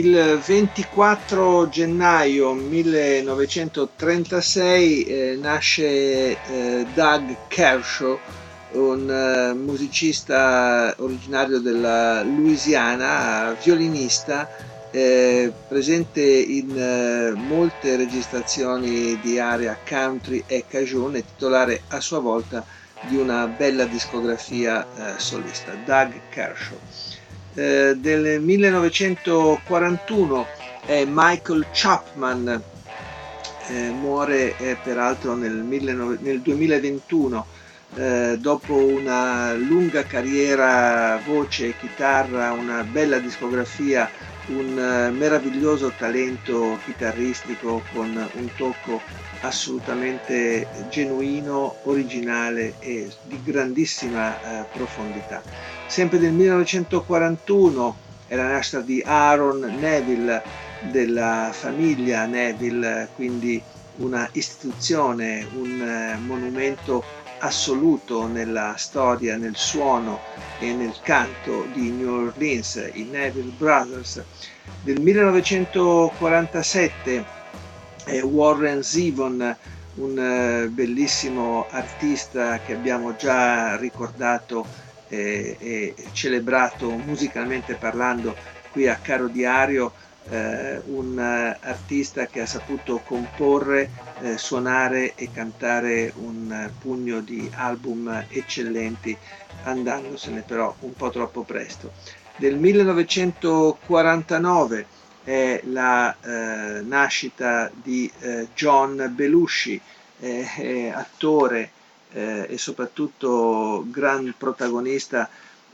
Il 24 gennaio 1936 eh, nasce eh, Doug Kershaw, un eh, musicista originario della Louisiana, violinista, eh, presente in eh, molte registrazioni di area country e cajun e titolare a sua volta di una bella discografia eh, solista, Doug Kershaw. Eh, del 1941 è Michael Chapman, eh, muore eh, peraltro nel, 19, nel 2021 eh, dopo una lunga carriera voce e chitarra, una bella discografia, un eh, meraviglioso talento chitarristico con un tocco assolutamente genuino, originale e di grandissima eh, profondità. Sempre del 1941 è la nascita di Aaron Neville della famiglia Neville, quindi una istituzione, un eh, monumento assoluto nella storia, nel suono e nel canto di New Orleans, i Neville Brothers. Del 1947 è Warren Zevon, un eh, bellissimo artista che abbiamo già ricordato e, e celebrato musicalmente parlando qui a Caro Diario, eh, un artista che ha saputo comporre, eh, suonare e cantare un pugno di album eccellenti, andandosene però un po' troppo presto. Del 1949 è la eh, nascita di eh, John Belushi, eh, attore eh, e soprattutto gran protagonista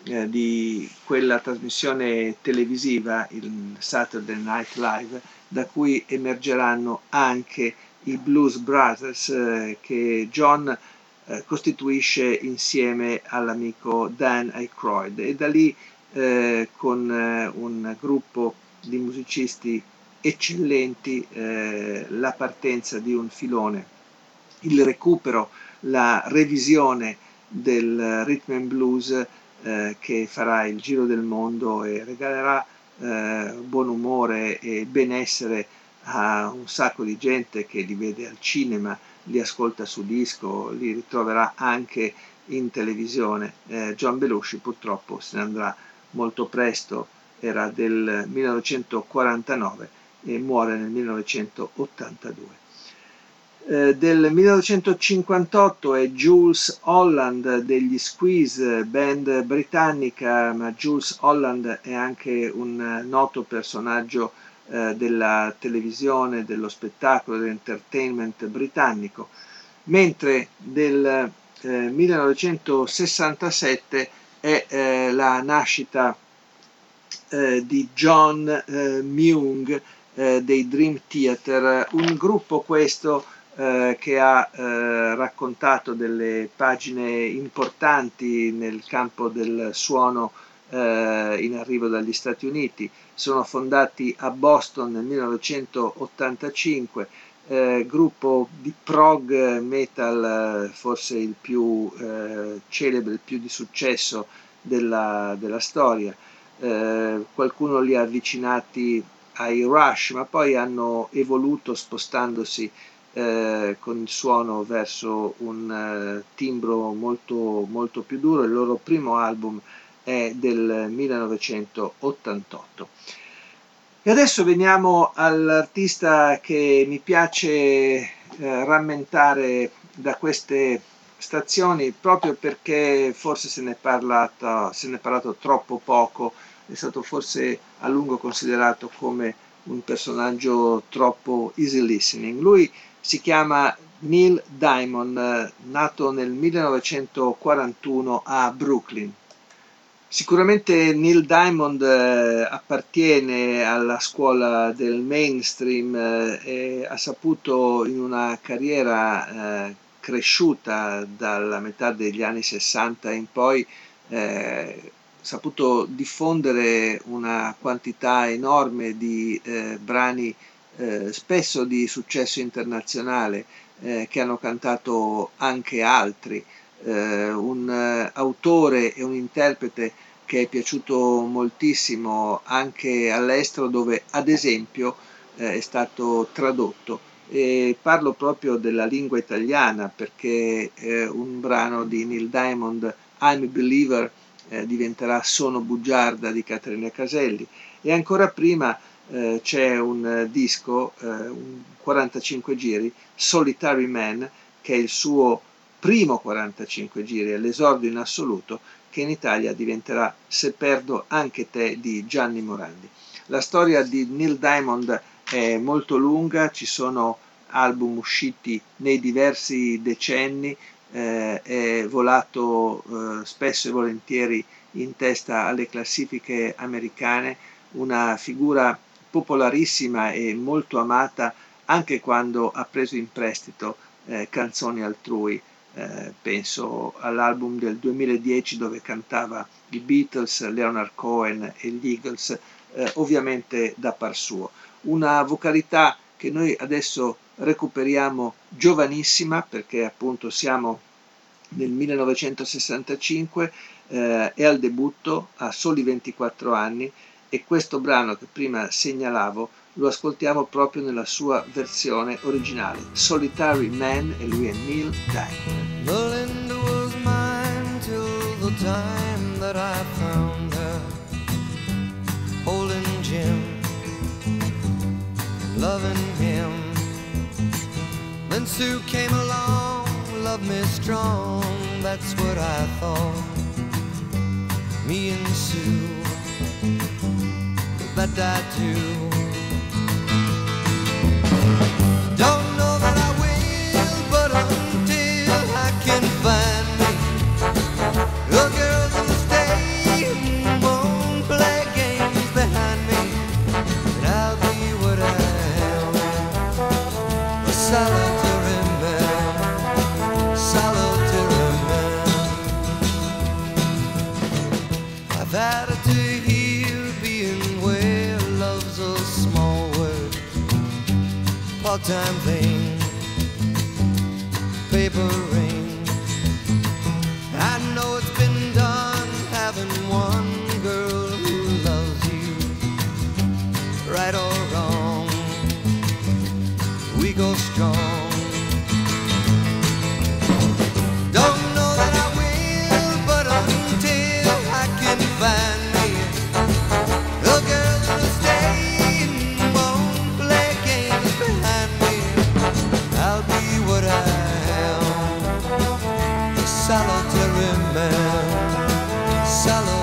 eh, di quella trasmissione televisiva, il Saturday Night Live, da cui emergeranno anche i Blues Brothers eh, che John costituisce insieme all'amico Dan Aykroyd. E da lì con un gruppo di musicisti eccellenti eh, la partenza di un filone, il recupero, la revisione del rhythm and blues eh, che farà il giro del mondo e regalerà eh, buon umore e benessere a un sacco di gente che li vede al cinema, li ascolta su disco, li ritroverà anche in televisione. Eh, John Belushi purtroppo se ne andrà molto presto era del 1949 e muore nel 1982. Eh, del 1958 è Jules Holland degli Squeeze, band britannica, ma Jules Holland è anche un noto personaggio eh, della televisione, dello spettacolo, dell'entertainment britannico, mentre del eh, 1967 è eh, la nascita eh, di John Myung dei Dream Theater, un gruppo questo eh, che ha eh, raccontato delle pagine importanti nel campo del suono eh, in arrivo dagli Stati Uniti. Sono fondati a Boston nel 1985, gruppo di prog metal forse il più celebre, il più di successo della, della storia eh, qualcuno li ha avvicinati ai Rush, ma poi hanno evoluto spostandosi eh, con il suono verso un eh, timbro molto, molto più duro. Il loro primo album è del 1988. E adesso veniamo all'artista che mi piace eh, rammentare da queste stazioni proprio perché forse se ne, è parlato, se ne è parlato troppo poco, è stato forse a lungo considerato come un personaggio troppo easy listening. Lui si chiama Neil Diamond, nato nel 1941 a Brooklyn. Sicuramente Neil Diamond eh, appartiene alla scuola del mainstream eh, e ha saputo in una carriera eh, cresciuta dalla metà degli anni 60 in poi eh, saputo diffondere una quantità enorme di brani eh, spesso di successo internazionale eh, che hanno cantato anche altri. Eh, un eh, autore e un interprete che è piaciuto moltissimo anche all'estero dove ad esempio eh, è stato tradotto. E parlo proprio della lingua italiana perché un brano di Neil Diamond I'm a Believer diventerà Sono bugiarda di Caterina Caselli. E ancora prima eh, c'è un disco, eh, un 45 giri, Solitary Man, che è il suo primo 45 giri, all'esordio in assoluto, che in Italia diventerà Se perdo anche te di Gianni Morandi. La storia di Neil Diamond è molto lunga, ci sono album usciti nei diversi decenni, eh, è volato eh, spesso e volentieri in testa alle classifiche americane, una figura popolarissima e molto amata anche quando ha preso in prestito eh, canzoni altrui eh, penso all'album del 2010 dove cantava i Beatles, Leonard Cohen e gli Eagles, eh, ovviamente da par suo. Una vocalità che noi adesso recuperiamo giovanissima perché appunto siamo nel 1965, eh, è al debutto, ha soli 24 anni e questo brano che prima segnalavo lo ascoltiamo proprio nella sua versione originale, Solitary Man e lui è Neil Diamond. Belinda was mine till the time that I found her holding Jim, loving him. Then Sue came along, loved me strong, that's what I thought. Me and Sue, that I do. Don't know that I will, but until I can find me a girl who'll stay and won't play games behind me, that I'll be what I am, a solid. all-time thing shallow